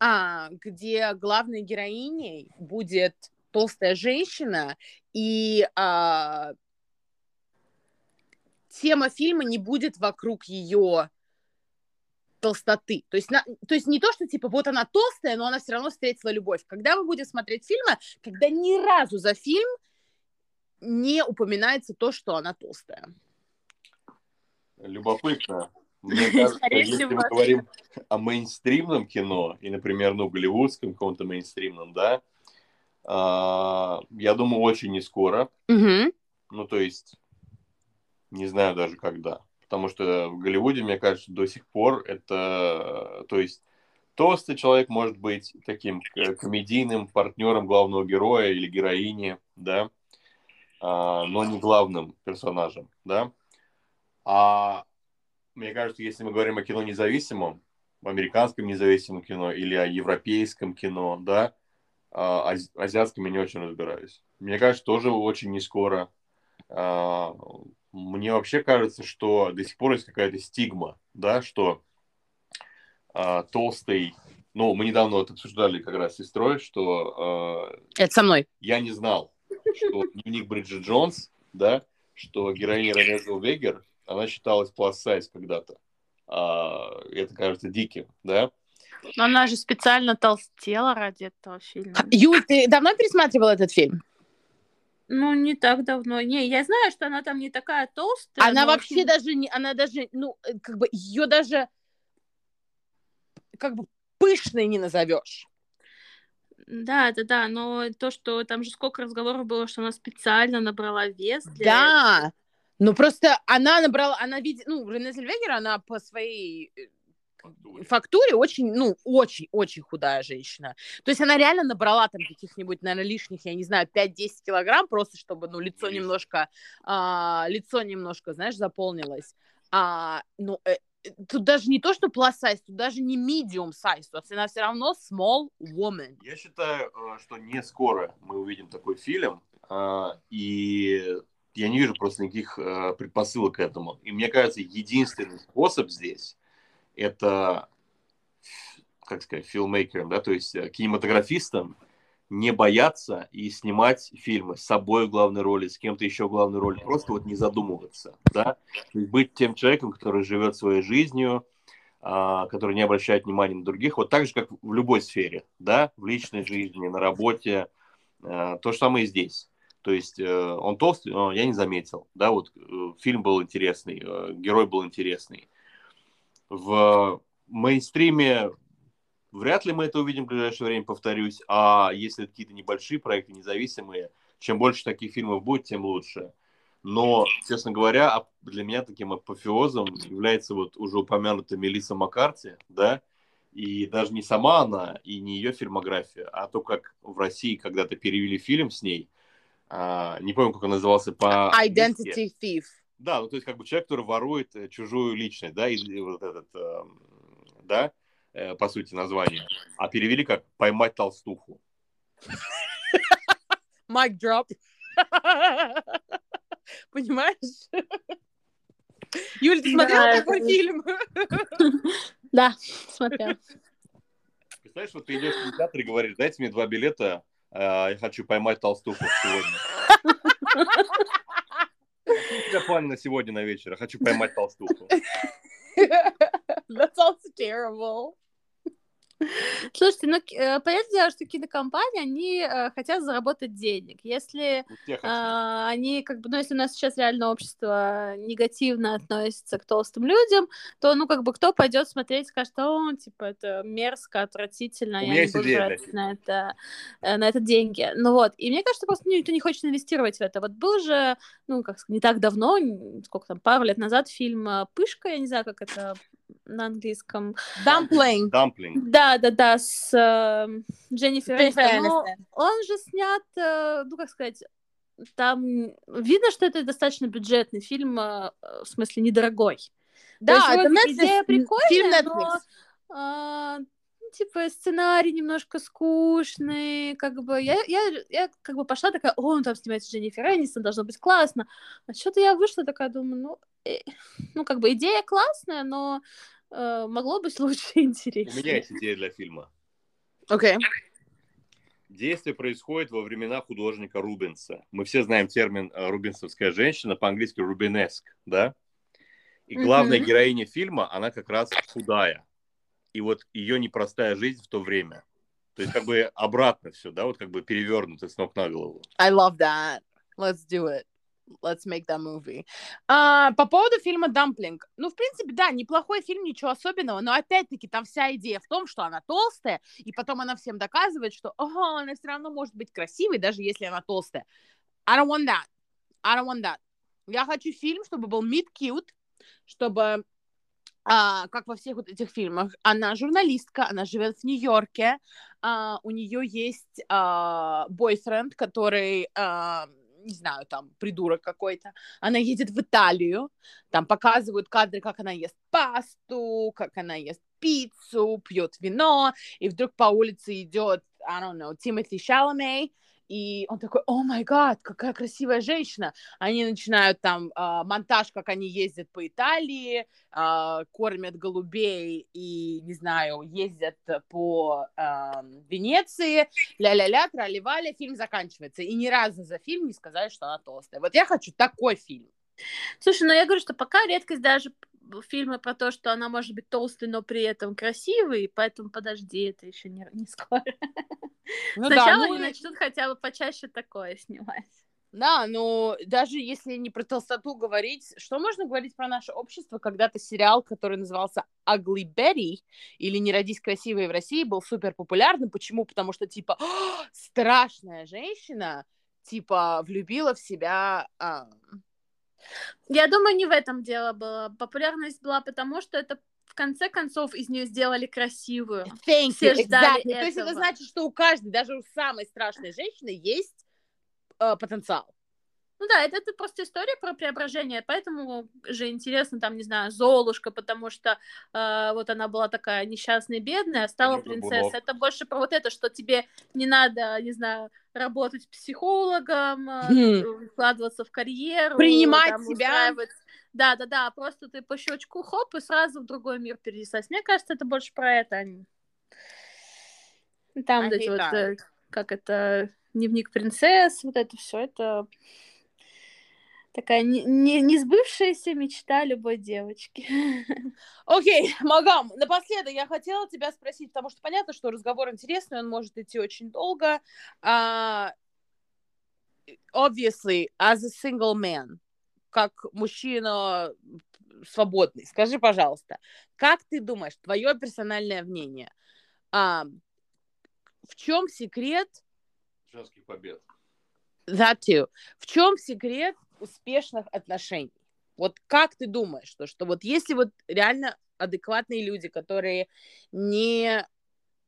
а, где главной героиней будет толстая женщина, и а, тема фильма не будет вокруг ее толстоты. То есть, на- то есть не то, что типа вот она толстая, но она все равно встретила любовь. Когда мы будем смотреть фильмы, когда ни разу за фильм не упоминается то, что она толстая. Любопытно. Мне кажется, если мы говорим о мейнстримном кино, и, например, ну, голливудском каком-то мейнстримном, да, а, я думаю, очень не скоро. Ну, то есть, не знаю даже когда. Потому что в Голливуде, мне кажется, до сих пор это... То есть, толстый человек может быть таким к- комедийным партнером главного героя или героини, да, а, но не главным персонажем, да. А мне кажется, если мы говорим о кино независимом, о американском независимом кино или о европейском кино, да, а, ази- азиатском я не очень разбираюсь. Мне кажется, тоже очень не скоро. А, Мне вообще кажется, что до сих пор есть какая-то стигма, да, что а, толстый... Ну, мы недавно вот обсуждали как раз с сестрой, что а, Это со мной. я не знал, что дневник Бриджит Джонс, да, что героиня Рене Зелвегер, она считалась plus size когда-то. А, это кажется диким, да. Но она же специально толстела ради этого фильма. Юль, ты давно пересматривала этот фильм? Ну, не так давно. Не, я знаю, что она там не такая толстая. Она вообще фильм- даже не, она даже, ну, э, как бы ее даже как бы пышной не назовешь. Да, да, да, но то, что там же сколько разговоров было, что она специально набрала вес для Да, ну просто она набрала, она видит, ну, Рене Зельвегер, она по своей э, фактуре очень, ну, очень-очень худая женщина. То есть она реально набрала там каких-нибудь, наверное, лишних, я не знаю, 5-10 килограмм, просто чтобы, ну, лицо Есть. немножко, а, лицо немножко, знаешь, заполнилось. А, ну, э, э, тут даже не то, что plus size, тут даже не medium size, то есть она все равно small woman. Я считаю, э, что не скоро мы увидим такой фильм, а, и я не вижу просто никаких э, предпосылок к этому. И мне кажется, единственный способ здесь это, как сказать, филмейкерам, да, то есть э, кинематографистам не бояться и снимать фильмы с собой в главной роли, с кем-то еще в главной роли, просто вот не задумываться, да, быть тем человеком, который живет своей жизнью, а, который не обращает внимания на других, вот так же, как в любой сфере, да, в личной жизни, на работе, а, то же самое и здесь. То есть э, он толстый, но я не заметил, да, вот э, фильм был интересный, э, герой был интересный. В мейнстриме вряд ли мы это увидим в ближайшее время, повторюсь, а если какие-то небольшие проекты, независимые, чем больше таких фильмов будет, тем лучше. Но, честно говоря, для меня таким апофеозом является вот уже упомянутая Мелисса Маккарти, да, и даже не сама она, и не ее фильмография, а то, как в России когда-то перевели фильм с ней, а, не помню, как он назывался по... Identity Thief. Да, ну то есть как бы человек, который ворует э, чужую личность, да, и, и вот этот, э, да, э, по сути, название. А перевели как «поймать толстуху». Майк дроп. Понимаешь? Юль, ты смотрела Да, такой это- фильм? Да, смотрел. Представляешь, вот ты идешь в кинотеатр и говоришь, дайте мне два билета, э, я хочу поймать толстуху сегодня. Тебя план на сегодня на вечер, я хочу поймать толстуху. That sounds terrible. Слушайте, ну, э, понятное дело, что кинокомпании, они э, хотят заработать денег. Если а, они, как бы, ну, если у нас сейчас реально общество негативно относится к толстым людям, то, ну, как бы, кто пойдет смотреть, скажет, о, типа, это мерзко, отвратительно, У я не буду тратить на это, э, на это деньги. Ну, вот. И мне кажется, просто ну, никто не хочет инвестировать в это. Вот был же, ну, как сказать, не так давно, сколько там, пару лет назад фильм «Пышка», я не знаю, как это на английском, Dumpling. Дамплинг. да, да, да, с э, Дженнифер Энистон. Но он же снят, э, ну как сказать, там видно, что это достаточно бюджетный фильм, э, в смысле недорогой. Да, есть это вот Netflix. идея прикольная, Фильм но Netflix. а, ну, типа сценарий немножко скучный, как бы я, я, я как бы пошла такая, о, он там снимается Дженнифер Энистон, должно быть классно. А что-то я вышла такая, думаю, ну, э, ну как бы идея классная, но э, могло быть лучше и У интереснее. меня есть идея для фильма. Окей. Действие происходит во времена художника Рубенса. Мы все знаем термин э, «рубенсовская женщина», по-английски «рубенеск», да? И главная Мгм. героиня фильма, она как раз худая. И вот ее непростая жизнь в то время. То есть как бы обратно все, да, вот как бы перевернуто с ног на голову. I love that. Let's do it. Let's make that movie. А, по поводу фильма «Дамплинг». Ну, в принципе, да, неплохой фильм, ничего особенного, но опять-таки там вся идея в том, что она толстая, и потом она всем доказывает, что ага, она все равно может быть красивой, даже если она толстая. I don't want that. I don't want that. Я хочу фильм, чтобы был meet-cute, чтобы, а, как во всех вот этих фильмах, она журналистка, она живет в Нью-Йорке, а, у нее есть а, бойфренд, который, а, не знаю, там, придурок какой-то. Она едет в Италию, там показывают кадры, как она ест пасту, как она ест пиццу, пьет вино, и вдруг по улице идет, I don't know, Тимоти Шаламей, и он такой, о май гад, какая красивая женщина. Они начинают там а, монтаж, как они ездят по Италии, а, кормят голубей и, не знаю, ездят по а, Венеции, ля-ля-ля, трали-вали, фильм заканчивается. И ни разу за фильм не сказали, что она толстая. Вот я хочу такой фильм. Слушай, ну я говорю, что пока редкость даже фильмы про то, что она может быть толстой, но при этом красивой, поэтому подожди, это еще не, не скоро. Ну Сначала ну они начнут хотя бы почаще такое снимать. Да, но даже если не про толстоту говорить, что можно говорить про наше общество? Когда-то сериал, который назывался Ugly Betty, или «Не родись красивой» в России, был супер популярным. Почему? Потому что, типа, «А, страшная женщина, типа, влюбила в себя... а, Я думаю, не в этом дело было. Популярность была потому, что это в конце концов из нее сделали красивую. Thank Все you, ждали exactly. То есть это этого. значит, что у каждой, даже у самой страшной женщины есть э, потенциал. Ну да, это, это просто история про преображение, поэтому же интересно, там, не знаю, Золушка, потому что э, вот она была такая несчастная, бедная, а стала Или принцессой. Это больше про вот это, что тебе не надо, не знаю, работать психологом, э, Хм. вкладываться в карьеру, Принимать там, себя. устраивать- Да, да, да, просто ты по щелчку хоп и сразу в другой мир перенеслась. Мне кажется, это больше про это. а не- Там I вот эти вот, that. э, как это, дневник принцесс, вот это все, это такая не, не, не сбывшаяся мечта любой девочки. Окей, Магам, напоследок я хотела тебя спросить, потому что понятно, что разговор интересный, он может идти очень долго. А, obviously, as a single man, как мужчина свободный, скажи, пожалуйста, как ты думаешь, твое персональное мнение, а, в чем секрет Женских побед. That too. В чем секрет успешных отношений? Вот как ты думаешь, что, что вот если вот реально адекватные люди, которые не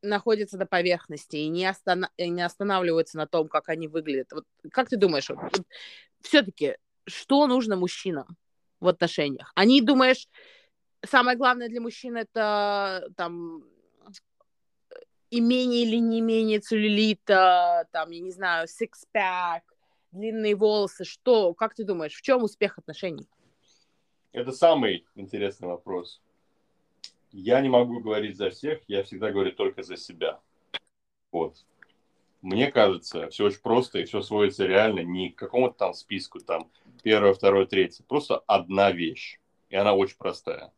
находятся на поверхности и не, остана- и не останавливаются на том, как они выглядят. Вот как ты думаешь, вот, вот, все-таки, что нужно мужчинам в отношениях? Они, думаешь, самое главное для мужчин это там имение или не имение целлюлита, там, я не знаю, сикспэк, длинные волосы, что, как ты думаешь, в чем успех отношений? Это самый интересный вопрос. Я не могу говорить за всех, я всегда говорю только за себя. Вот. Мне кажется, все очень просто и все сводится реально не к какому-то там списку, там, первое, второе, третье. Просто одна вещь. И она очень простая.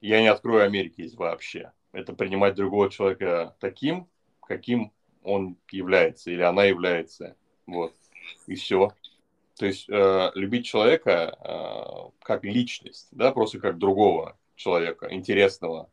Я не открою Америки здесь вообще. Это принимать другого человека таким, каким он является или она является. Вот. И все. То есть э, любить человека э, как личность, да, просто как другого человека, интересного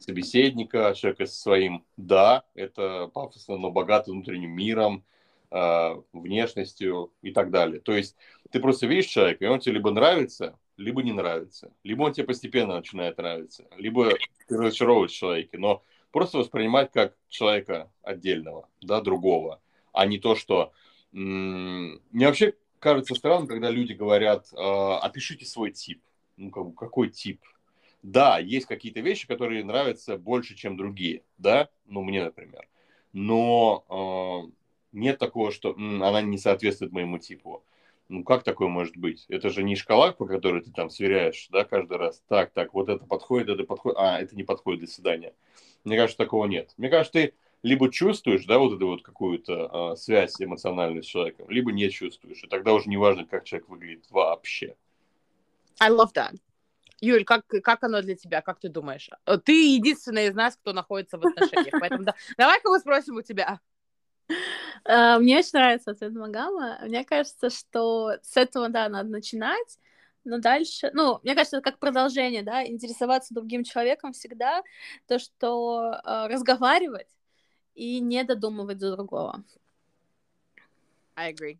собеседника, человека со своим «да», это пафосно, но богатым внутренним миром, э, внешностью и так далее. То есть ты просто видишь человека, и он тебе либо нравится, либо не нравится. Либо он тебе постепенно начинает нравиться, либо ты разочаровываешь человека. Но просто воспринимать как человека отдельного, да, другого, а не то, что... Мне вообще кажется странным, когда люди говорят, э, опишите свой тип. Ну, как, какой тип? Да, есть какие-то вещи, которые нравятся больше, чем другие, да, ну, мне, например. Но э, нет такого, что м, она не соответствует моему типу. Ну, как такое может быть? Это же не шкала, по которой ты там сверяешь, да, каждый раз. Так, так, вот это подходит, это подходит, а, это не подходит, до свидания. Мне кажется, такого нет. Мне кажется, ты либо чувствуешь, да, вот эту вот какую-то э, связь эмоциональную с человеком, либо не чувствуешь. И тогда уже не важно, как человек выглядит вообще. I love that. Юль, как, как оно для тебя, как ты думаешь? Э, ты единственная из нас, кто находится в отношениях, поэтому да, давай-ка мы спросим у тебя. Uh, мне очень нравится ответ Магама. Мне кажется, что с этого, да, надо начинать, но дальше, ну, мне кажется, это как продолжение, да, интересоваться другим человеком всегда, то, что uh, разговаривать и не додумывать за другого. I agree.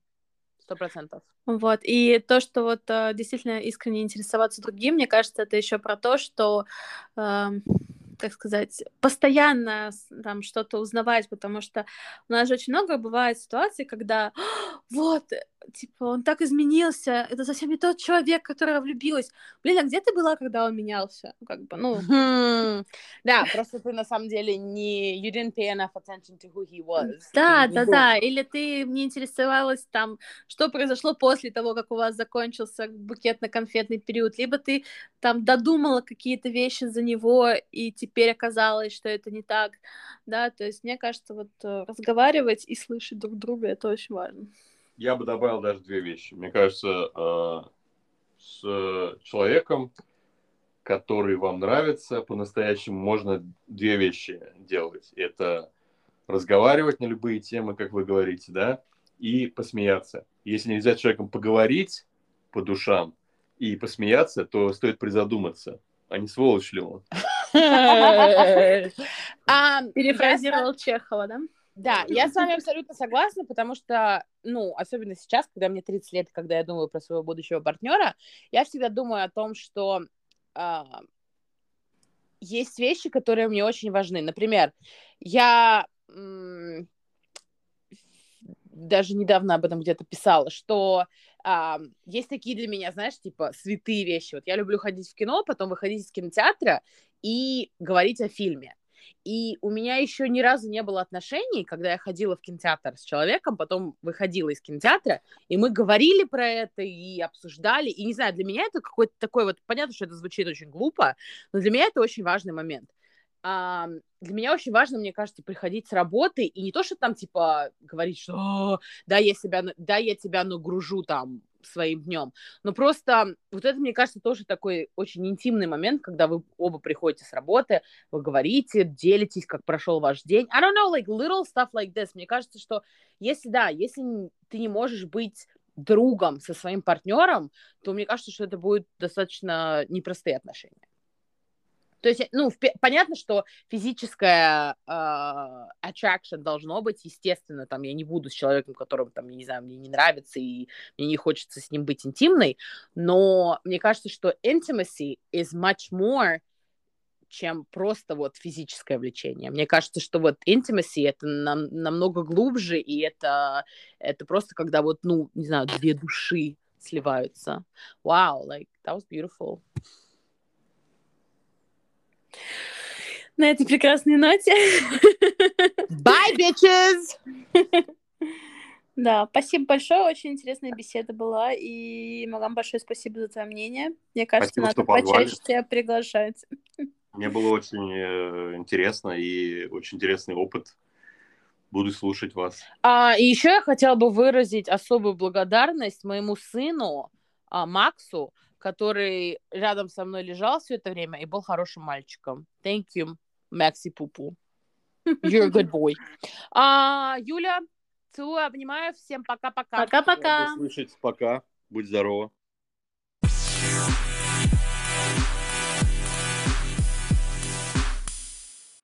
Сто процентов. Вот, и то, что вот э, действительно искренне интересоваться другим, мне кажется, это еще про то, что, э, как сказать, постоянно там что-то узнавать, потому что у нас же очень много бывает ситуаций, когда вот, типа, он так изменился, это совсем не тот человек, который влюбилась. Блин, а где ты была, когда он менялся? Как бы, ну... Да, просто ты на самом деле не... You didn't pay enough attention to who he was. Да, да, да. Или ты не интересовалась там, что произошло после того, как у вас закончился букетно-конфетный период. Либо ты там додумала какие-то вещи за него, и теперь оказалось, что это не так. Да, то есть мне кажется, вот э, разговаривать и слышать друг друга, это очень важно я бы добавил даже две вещи. Мне кажется, э, с человеком, который вам нравится, по-настоящему можно две вещи делать. Это разговаривать на любые темы, как вы говорите, да, и посмеяться. Если нельзя с человеком поговорить по душам и посмеяться, то стоит призадуматься, а не сволочь ли он. Перефразировал Чехова, да? Да, я с вами абсолютно согласна, потому что, ну, особенно сейчас, когда мне 30 лет, когда я думаю про своего будущего партнера, я всегда думаю о том, что э, есть вещи, которые мне очень важны. Например, я даже недавно об этом где-то писала, что а, есть такие для меня, знаешь, типа святые вещи. Вот я люблю ходить в кино, потом выходить из кинотеатра и говорить о фильме. И у меня еще ни разу не было отношений, когда я ходила в кинотеатр с человеком, потом выходила из кинотеатра, и мы говорили про это и обсуждали. И не знаю, для меня это какой-то такой вот, понятно, что это звучит очень глупо, но для меня это очень важный момент. А, для меня очень важно, мне кажется, приходить с работы и не то, что там, типа, говорить, что да, я себя, да, я тебя нагружу там своим днем. Но просто вот это, мне кажется, тоже такой очень интимный момент, когда вы оба приходите с работы, вы говорите, делитесь, как прошел ваш день. I don't know, like little stuff like this. Мне кажется, что если, да, если ты не можешь быть другом со своим партнером, то мне кажется, что это будет достаточно непростые отношения. То есть, ну, в, понятно, что физическое э, attraction должно быть, естественно, там, я не буду с человеком, которым, там, я не знаю, мне не нравится, и мне не хочется с ним быть интимной, но мне кажется, что intimacy is much more чем просто вот физическое влечение. Мне кажется, что вот intimacy это нам, намного глубже, и это, это просто когда вот, ну, не знаю, две души сливаются. Wow, like, that was beautiful. На этой прекрасной ноте. Bye, bitches! Да, спасибо большое, очень интересная беседа была, и вам большое спасибо за твое мнение. Мне кажется, спасибо, надо почаще тебя приглашать. Мне было очень э, интересно и очень интересный опыт. Буду слушать вас. А, и еще я хотела бы выразить особую благодарность моему сыну а, Максу, который рядом со мной лежал все это время и был хорошим мальчиком. Thank you, Макси Пупу. You're a good boy. А, Юля, целую, обнимаю. Всем пока-пока. Пока-пока. Слышать, пока. Будь здорова.